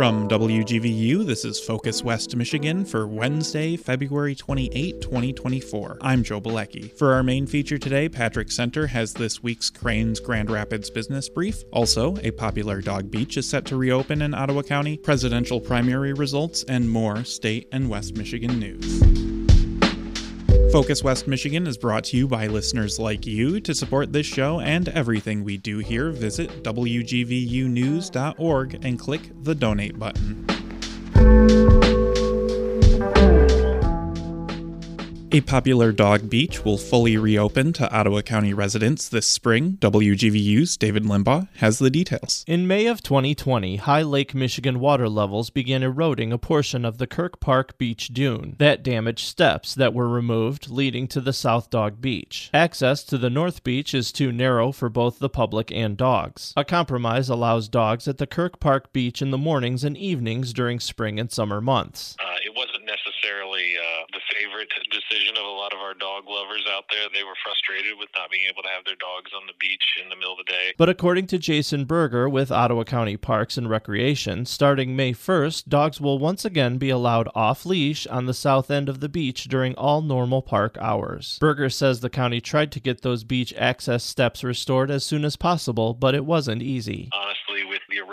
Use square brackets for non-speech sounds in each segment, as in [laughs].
From WGVU, this is Focus West Michigan for Wednesday, February 28, 2024. I'm Joe Balecki. For our main feature today, Patrick Center has this week's Crain's Grand Rapids Business Brief. Also, a popular dog beach is set to reopen in Ottawa County, presidential primary results, and more state and West Michigan news. Focus West Michigan is brought to you by listeners like you. To support this show and everything we do here, visit WGVUnews.org and click the donate button. A popular dog beach will fully reopen to Ottawa County residents this spring. WGVU's David Limbaugh has the details. In May of 2020, high Lake Michigan water levels began eroding a portion of the Kirk Park Beach dune. That damaged steps that were removed, leading to the South Dog Beach. Access to the North Beach is too narrow for both the public and dogs. A compromise allows dogs at the Kirk Park Beach in the mornings and evenings during spring and summer months. Uh, it wasn't necessarily uh, the favorite decision of a lot of our dog lovers out there. They were frustrated with not being able to have their dogs on the beach in the middle of the day. But according to Jason Berger with Ottawa County Parks and Recreation, starting May 1st, dogs will once again be allowed off leash on the south end of the beach during all normal park hours. Berger says the county tried to get those beach access steps restored as soon as possible, but it wasn't easy. Honestly,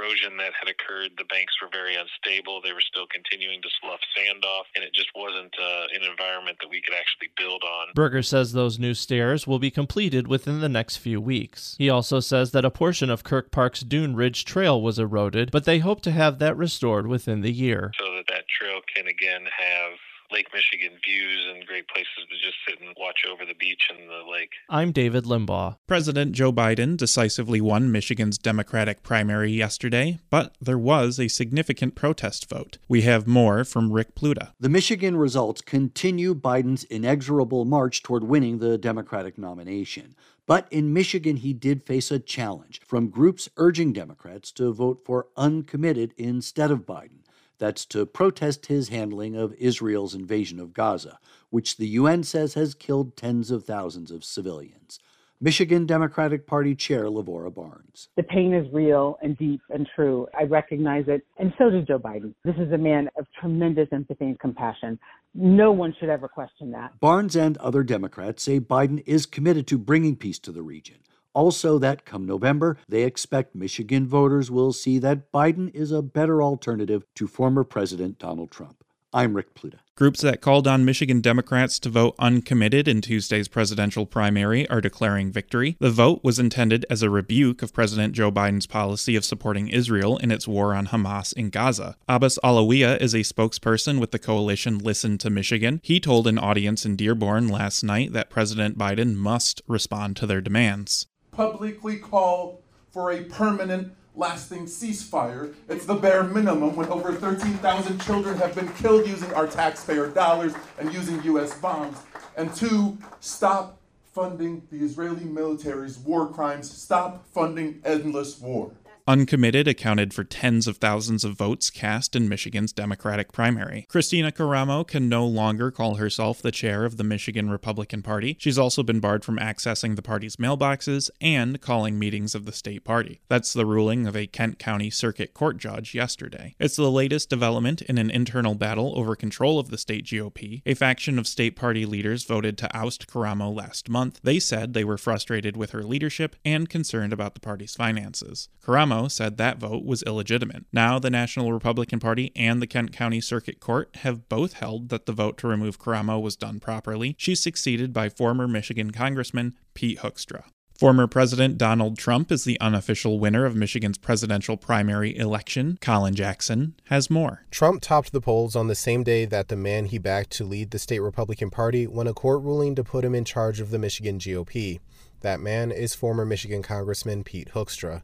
erosion that had occurred, the banks were very unstable. They were still continuing to slough sand off, and it just wasn't uh, an environment that we could actually build on. Berger says those new stairs will be completed within the next few weeks. He also says that a portion of Kirk Park's Dune Ridge Trail was eroded, but they hope to have that restored within the year. So that that trail can again have Lake Michigan views and great places to just sit and watch over the beach and the lake. I'm David Limbaugh. President Joe Biden decisively won Michigan's Democratic primary yesterday, but there was a significant protest vote. We have more from Rick Pluta. The Michigan results continue Biden's inexorable march toward winning the Democratic nomination. But in Michigan, he did face a challenge from groups urging Democrats to vote for uncommitted instead of Biden. That's to protest his handling of Israel's invasion of Gaza, which the UN says has killed tens of thousands of civilians. Michigan Democratic Party Chair Lavora Barnes. The pain is real and deep and true. I recognize it, and so does Joe Biden. This is a man of tremendous empathy and compassion. No one should ever question that. Barnes and other Democrats say Biden is committed to bringing peace to the region. Also, that come November, they expect Michigan voters will see that Biden is a better alternative to former President Donald Trump. I'm Rick Pluta. Groups that called on Michigan Democrats to vote uncommitted in Tuesday's presidential primary are declaring victory. The vote was intended as a rebuke of President Joe Biden's policy of supporting Israel in its war on Hamas in Gaza. Abbas Alawieh is a spokesperson with the coalition Listen to Michigan. He told an audience in Dearborn last night that President Biden must respond to their demands. Publicly call for a permanent lasting ceasefire. It's the bare minimum when over 13,000 children have been killed using our taxpayer dollars and using US bombs. And two, stop funding the Israeli military's war crimes, stop funding endless war. Uncommitted accounted for tens of thousands of votes cast in Michigan's Democratic primary. Kristina Karamo can no longer call herself the chair of the Michigan Republican Party. She's also been barred from accessing the party's mailboxes and calling meetings of the state party. That's the ruling of a Kent County Circuit Court judge yesterday. It's the latest development in an internal battle over control of the state GOP. A faction of state party leaders voted to oust Karamo last month. They said they were frustrated with her leadership and concerned about the party's finances. Karamo said that vote was illegitimate. Now, the National Republican Party and the Kent County Circuit Court have both held that the vote to remove Karamo was done properly. She's succeeded by former Michigan Congressman Pete Hoekstra. Former President Donald Trump is the unofficial winner of Michigan's presidential primary election. Colin Jackson has more. Trump topped the polls on the same day that the man he backed to lead the state Republican Party won a court ruling to put him in charge of the Michigan GOP. That man is former Michigan Congressman Pete Hoekstra.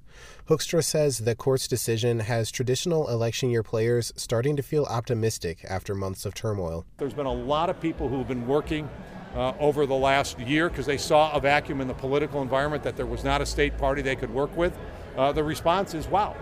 Hoekstra says the court's decision has traditional election year players starting to feel optimistic after months of turmoil. There's been a lot of people who have been working uh, over the last year because they saw a vacuum in the political environment that there was not a state party they could work with. Uh, the response is wow,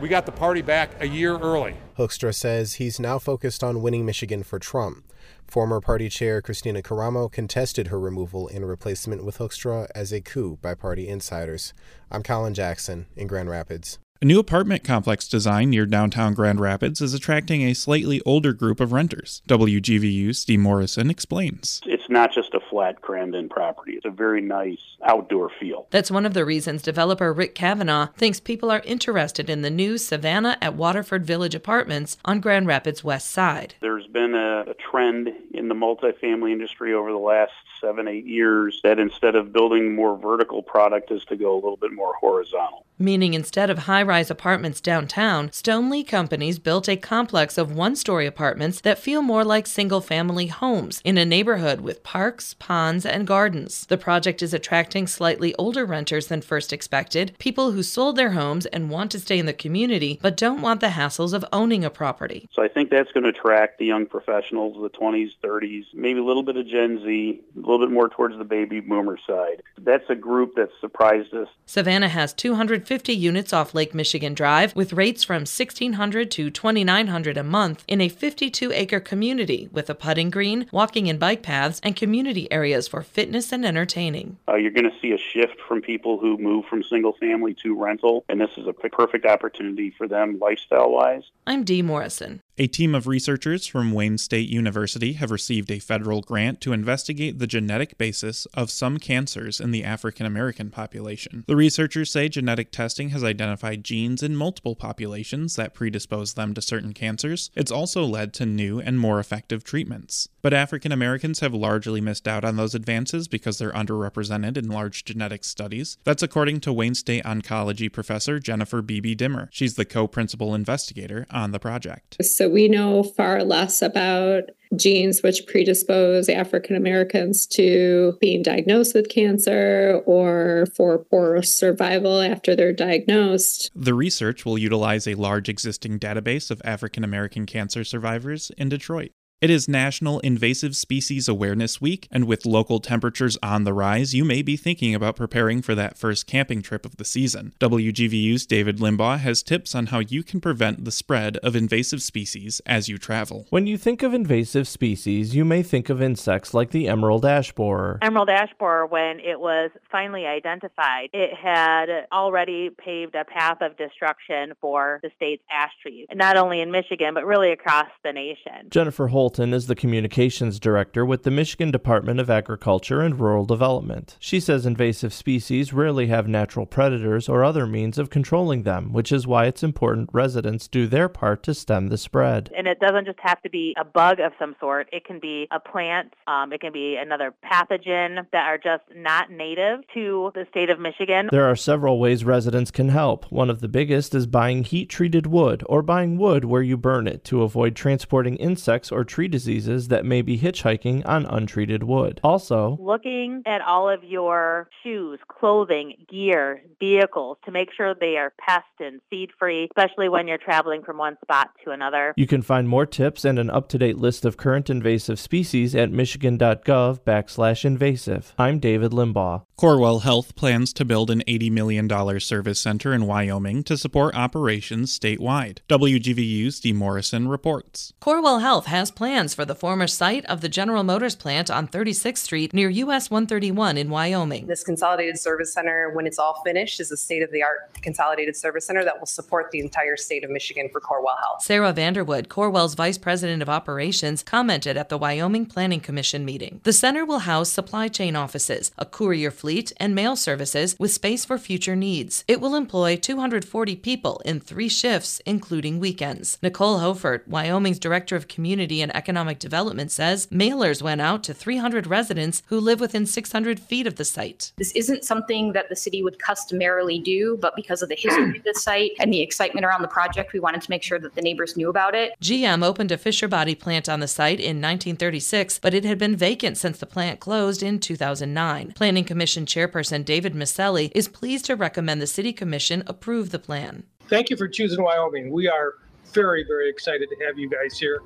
we got the party back a year early. Hoekstra says he's now focused on winning Michigan for Trump. Former party chair Kristina Karamo contested her removal and replacement with Hoekstra as a coup by party insiders. I'm Colin Jackson in Grand Rapids. A new apartment complex design near downtown Grand Rapids is attracting a slightly older group of renters. WGVU's Steve Morrison explains. It's not just a flat crammed in property, it's a very nice outdoor feel. That's one of the reasons developer Rick Kavanaugh thinks people are interested in the new Savannah at Waterford Village apartments on Grand Rapids West Side. There's been a, a trend in the multifamily industry over the last seven, eight years that instead of building more vertical product is to go a little bit more horizontal. Meaning instead of high rise apartments downtown, Stoneleigh Companies built a complex of one story apartments that feel more like single family homes in a neighborhood with parks, ponds, and gardens. The project is attracting slightly older renters than first expected, people who sold their homes and want to stay in the community but don't want the hassles of owning a property. So I think that's going to attract the young professionals, the 20s, 30s, maybe a little bit of Gen Z, a little bit more towards the baby boomer side. That's a group that surprised us. Savannah has 250 units off Lake Michigan Drive with rates from 1600 to 2900 a month in a 52 acre community with a putting green, walking and bike paths, and community areas for fitness and entertaining. Uh, you're going to see a shift from people who move from single family to rental, and this is a perfect opportunity for them lifestyle wise. I'm Dee Morrison. A team of researchers from Wayne State University have received a federal grant to investigate the genetic basis of some cancers in the African American population. The researchers say genetic testing has identified genes in multiple populations that predispose them to certain cancers. It's also led to new and more effective treatments. But African Americans have largely missed out on those advances because they're underrepresented in large genetic studies. That's according to Wayne State oncology professor Jennifer Beebe Dimmer. She's the co principal investigator on the project. So we know far less about genes which predispose African Americans to being diagnosed with cancer or for poor survival after they're diagnosed. The research will utilize a large existing database of African American cancer survivors in Detroit. It is National Invasive Species Awareness Week, and with local temperatures on the rise, you may be thinking about preparing for that first camping trip of the season. WGVU's David Limbaugh has tips on how you can prevent the spread of invasive species as you travel. When you think of invasive species, you may think of insects like the emerald ash borer. Emerald ash borer, when it was finally identified, it had already paved a path of destruction for the state's ash trees, not only in Michigan, but really across the nation. Jennifer Holt Bolton is the communications director with the Michigan Department of Agriculture and Rural Development. She says invasive species rarely have natural predators or other means of controlling them, which is why it's important residents do their part to stem the spread. And it doesn't just have to be a bug of some sort, it can be a plant, um, it can be another pathogen that are just not native to the state of Michigan. There are several ways residents can help. One of the biggest is buying heat treated wood or buying wood where you burn it to avoid transporting insects or tree diseases that may be hitchhiking on untreated wood. Also, looking at all of your shoes, clothing, gear, vehicles to make sure they are pest and seed free, especially when you're traveling from one spot to another. You can find more tips and an up to date list of current invasive species at michigan.gov backslash invasive. I'm David Limbaugh. Corewell Health plans to build an $80 million service center in Wyoming to support operations statewide. WGVU's Dee Morrison reports. Corewell Health has plans for the former site of the General Motors plant on 36th Street near US 131 in Wyoming. This consolidated service center, when it's all finished, is a state of the art consolidated service center that will support the entire state of Michigan for Corewell Health. Sarah Vanderwood, Corewell's vice president of operations, commented at the Wyoming Planning Commission meeting. The center will house supply chain offices, a courier fleet, and mail services with space for future needs. It will employ 240 people in three shifts, including weekends. Nicole Hofert, Wyoming's Director of Community and Economic Development, says mailers went out to 300 residents who live within 600 feet of the site. This isn't something that the city would customarily do, but because of the history of the site and the excitement around the project, we wanted to make sure that the neighbors knew about it. GM opened a Fisher body plant on the site in 1936, but it had been vacant since the plant closed in 2009. Planning Commission Chairperson David Maselli is pleased to recommend the City Commission approve the plan. Thank you for choosing Wyoming. We are very, very excited to have you guys here,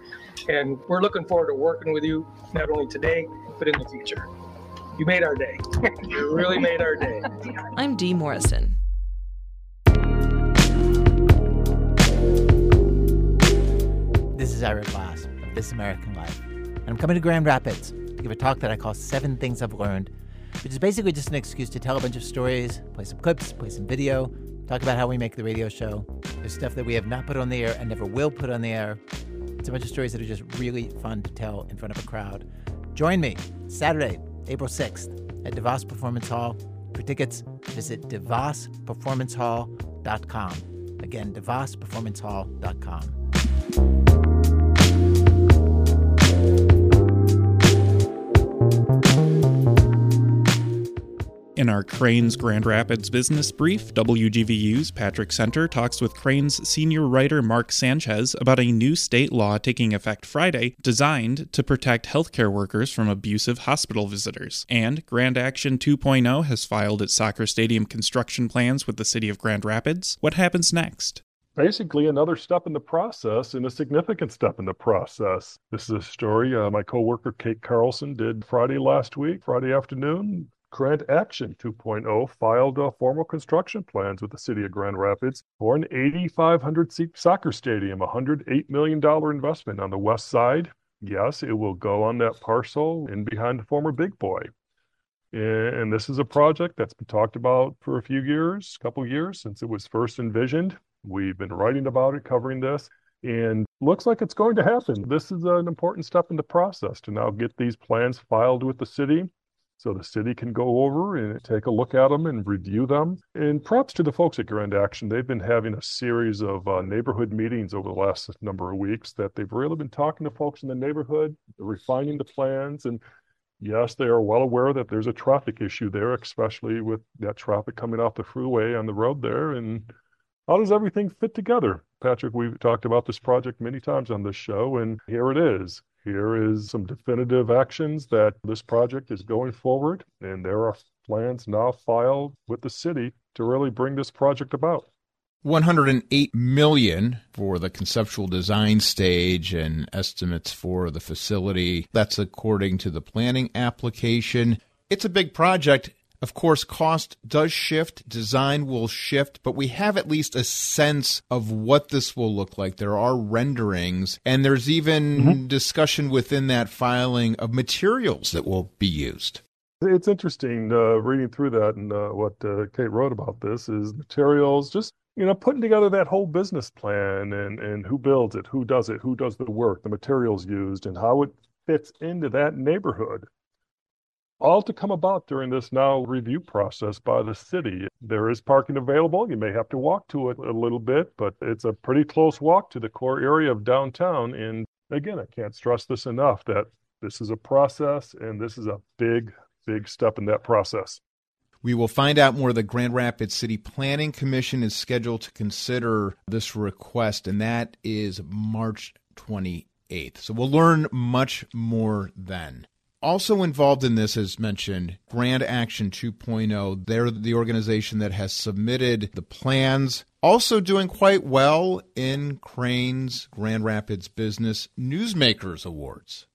and we're looking forward to working with you not only today, but in the future. You made our day. you really made our day. [laughs] I'm Dee Morrison. This is Ira Glass of This American Life, and I'm coming to Grand Rapids to give a talk that I call Seven Things I've Learned which is basically just an excuse to tell a bunch of stories, play some clips, play some video, talk about how we make the radio show. There's stuff that we have not put on the air and never will put on the air. It's a bunch of stories that are just really fun to tell in front of a crowd. Join me Saturday, April 6th at DeVos Performance Hall. For tickets, visit devosperformancehall.com. Again, devosperformancehall.com. In our Crain's Grand Rapids business brief, WGVU's Patrick Center talks with Crain's senior writer Mark Sanchez about a new state law taking effect Friday designed to protect healthcare workers from abusive hospital visitors. And Grand Action 2.0 has filed its soccer stadium construction plans with the city of Grand Rapids. What happens next? basically another step in the process and a significant step in the process. This is a story uh, my coworker Kate Carlson did Friday last week, Friday afternoon. Grand Action 2.0 filed uh, formal construction plans with the city of Grand Rapids for an 8,500 seat soccer stadium, a $108 million investment on the west side. Yes, it will go on that parcel in behind the former Big Boy. And this is a project that's been talked about for a few years, a couple years since it was first envisioned. We've been writing about it, covering this, and looks like it's going to happen. This is an important step in the process to now get these plans filed with the city so the city can go over and take a look at them and review them. And props to the folks at Grand Action. They've been having a series of uh, neighborhood meetings over the last number of weeks that they've really been talking to folks in the neighborhood, refining the plans. And yes, they are well aware that there's a traffic issue there, especially with that traffic coming off the freeway on the road there. And how does everything fit together? Patrick, we've talked about this project many times on this show, and here it is. Here is some definitive actions that this project is going forward, and there are plans now filed with the city to really bring this project about. 108 million for the conceptual design stage and estimates for the facility. That's according to the planning application. It's a big project. Of course, cost does shift, design will shift, but we have at least a sense of what this will look like. There are renderings, and there's even mm-hmm. discussion within that filing of materials that will be used. It's interesting uh, reading through that and uh, what uh, Kate wrote about this is materials, just you know, putting together that whole business plan and and who builds it, who does it, who does the work, the materials used, and how it fits into that neighborhood all to come about during this now review process by the city. There is parking available. You may have to walk to it a little bit, but it's a pretty close walk to the core area of downtown. And again, I can't stress this enough that this is a process and this is a big, big step in that process. We will find out more. The Grand Rapids City Planning Commission is scheduled to consider this request, and that is March 28th. So we'll learn much more then. Also involved in this, as mentioned, Grand Action 2.0. They're the organization that has submitted the plans. Also doing quite well in Crain's Grand Rapids Business Newsmakers Awards.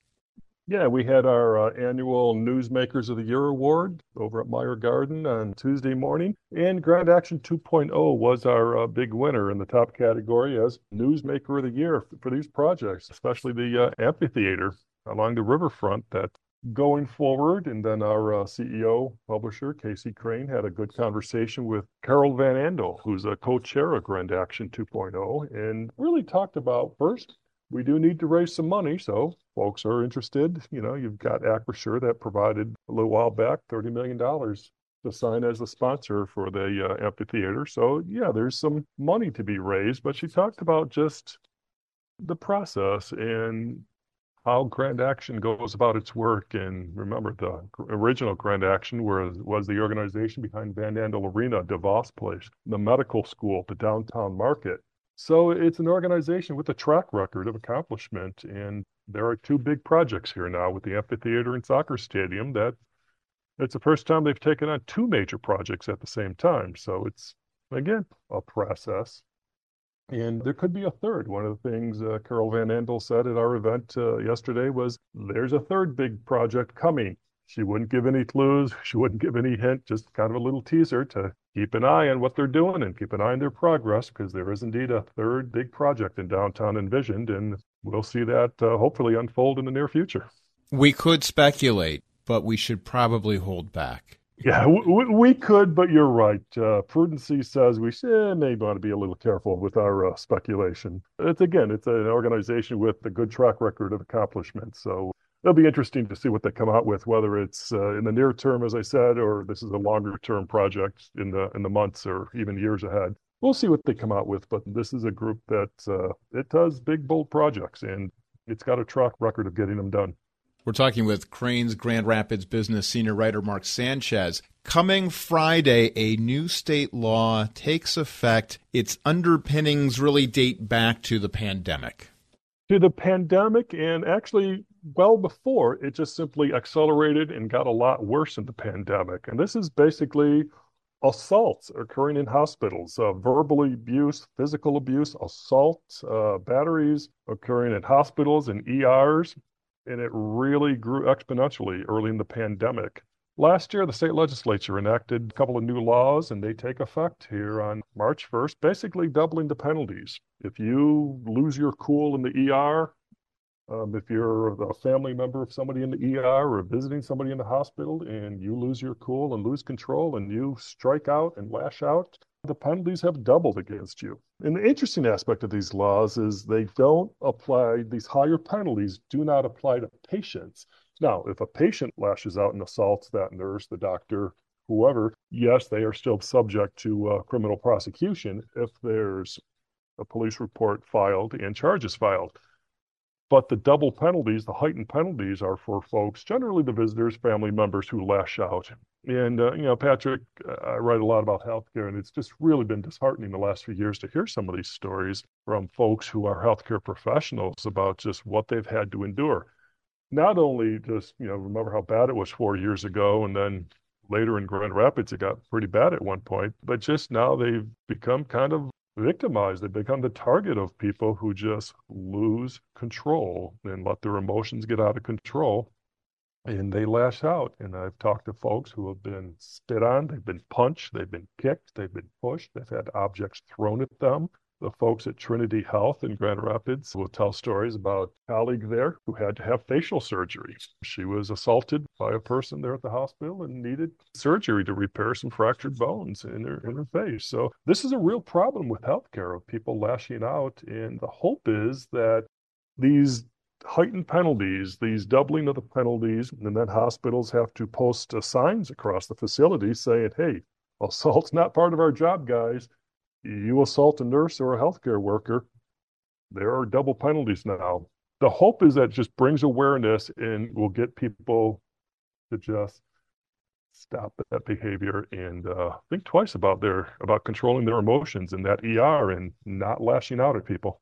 Yeah, we had our uh, annual Newsmakers of the Year award over at Meijer Garden on Tuesday morning. And Grand Action 2.0 was our uh, big winner in the top category as Newsmaker of the Year for these projects, especially the uh, amphitheater along the riverfront that going forward. And then our uh, CEO, publisher, KC Crain, had a good conversation with Carol Van Andel, who's a co chair of Grand Action 2.0, and really talked about first, we do need to raise some money. So folks are interested. You know, you've got Acrisure that provided a little while back $30 million to sign as a sponsor for the uh, amphitheater. So yeah, there's some money to be raised, but she talked about just the process and how Grand Action goes about its work. And remember, the original Grand Action was, was the organization behind Van Andel Arena, DeVos Place, the medical school, the downtown market. So it's an organization with a track record of accomplishment. And there are two big projects here now with the amphitheater and soccer stadium that it's the first time they've taken on two major projects at the same time. So it's, again, a process. And there could be a third. One of the things uh, Carol Van Andel said at our event uh, yesterday was there's a third big project coming. She wouldn't give any clues. [laughs] She wouldn't give any hint, just kind of a little teaser to keep an eye on what they're doing and keep an eye on their progress because there is indeed a third big project in downtown envisioned. And we'll see that uh, hopefully unfold in the near future. We could speculate, but we should probably hold back. Yeah, we, we, could, but you're right. Uh, prudency says we eh, may want to be a little careful with our uh, speculation. It's again, it's an organization with a good track record of accomplishment. So it'll be interesting to see what they come out with, whether it's uh, in the near term, as I said, or this is a longer term project in the in the months or even years ahead. We'll see what they come out with, but this is a group that uh, it does big, bold projects, and it's got a track record of getting them done. We're talking with Crain's Grand Rapids business senior writer Mark Sanchez. Coming Friday, a new state law takes effect. Its underpinnings really date back to the pandemic. To the pandemic, and actually well before, it just simply accelerated and got a lot worse in the pandemic. And this is basically assaults occurring in hospitals, uh, verbal abuse, physical abuse, assault, uh, batteries occurring in hospitals and ERs. And it really grew exponentially early in the pandemic. Last year, the state legislature enacted a couple of new laws, and they take effect here on March 1st, basically doubling the penalties. If you lose your cool in the ER, um, if you're a family member of somebody in the ER or visiting somebody in the hospital and you lose your cool and lose control and you strike out and lash out, the penalties have doubled against you. And the interesting aspect of these laws is they don't apply, these higher penalties do not apply to patients. Now, if a patient lashes out and assaults that nurse, the doctor, whoever, yes, they are still subject to uh, criminal prosecution if there's a police report filed and charges filed. But the double penalties, the heightened penalties, are for folks, generally the visitors, family members who lash out. And, uh, you know, Patrick, I write a lot about healthcare, and it's just really been disheartening the last few years to hear some of these stories from folks who are healthcare professionals about just what they've had to endure. Not only just, you know, remember how bad it was four years ago, and then later in Grand Rapids, it got pretty bad at one point, but just now they've become kind of victimized. They become the target of people who just lose control and let their emotions get out of control and they lash out. And I've talked to folks who have been spit on, they've been punched, they've been kicked, they've been pushed, they've had objects thrown at them. The folks at Trinity Health in Grand Rapids will tell stories about a colleague there who had to have facial surgery. She was assaulted by a person there at the hospital and needed surgery to repair some fractured bones in her in her face. So this is a real problem with healthcare of people lashing out. And the hope is that these heightened penalties, these doubling of the penalties, and then hospitals have to post signs across the facility saying, hey, assault's not part of our job, guys you assault a nurse or a healthcare worker, there are double penalties now. The hope is that just brings awareness and will get people to just stop that behavior and uh, think twice about their about controlling their emotions in that ER and not lashing out at people.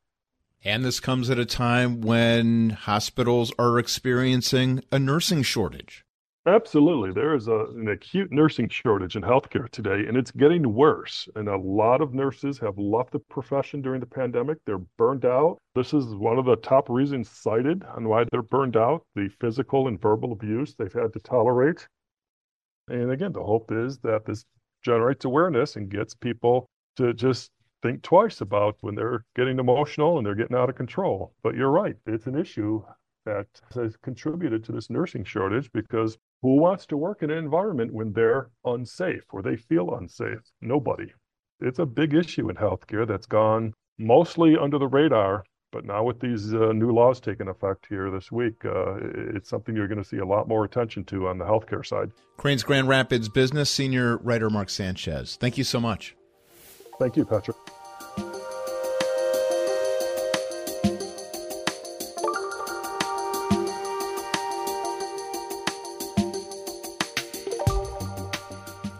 And this comes at a time when hospitals are experiencing a nursing shortage. Absolutely. There is a, an acute nursing shortage in healthcare today, and it's getting worse. And a lot of nurses have left the profession during the pandemic. They're burned out. This is one of the top reasons cited on why they're burned out the physical and verbal abuse they've had to tolerate. And again, the hope is that this generates awareness and gets people to just think twice about when they're getting emotional and they're getting out of control. But you're right, it's an issue that has contributed to this nursing shortage because who wants to work in an environment when they're unsafe or they feel unsafe? Nobody. It's a big issue in healthcare that's gone mostly under the radar. But now, with these uh, new laws taking effect here this week, uh, it's something you're going to see a lot more attention to on the healthcare side. Crain's Grand Rapids business senior writer Mark Sanchez. Thank you so much. Thank you, Patrick.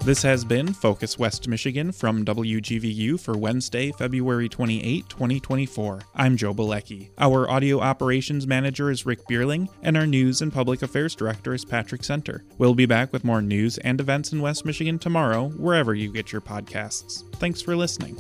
This has been Focus West Michigan from WGVU for Wednesday, February 28, 2024. I'm Joe Balecki. Our audio operations manager is Rick Bierling, and our news and public affairs director is Patrick Center. We'll be back with more news and events in West Michigan tomorrow, wherever you get your podcasts. Thanks for listening.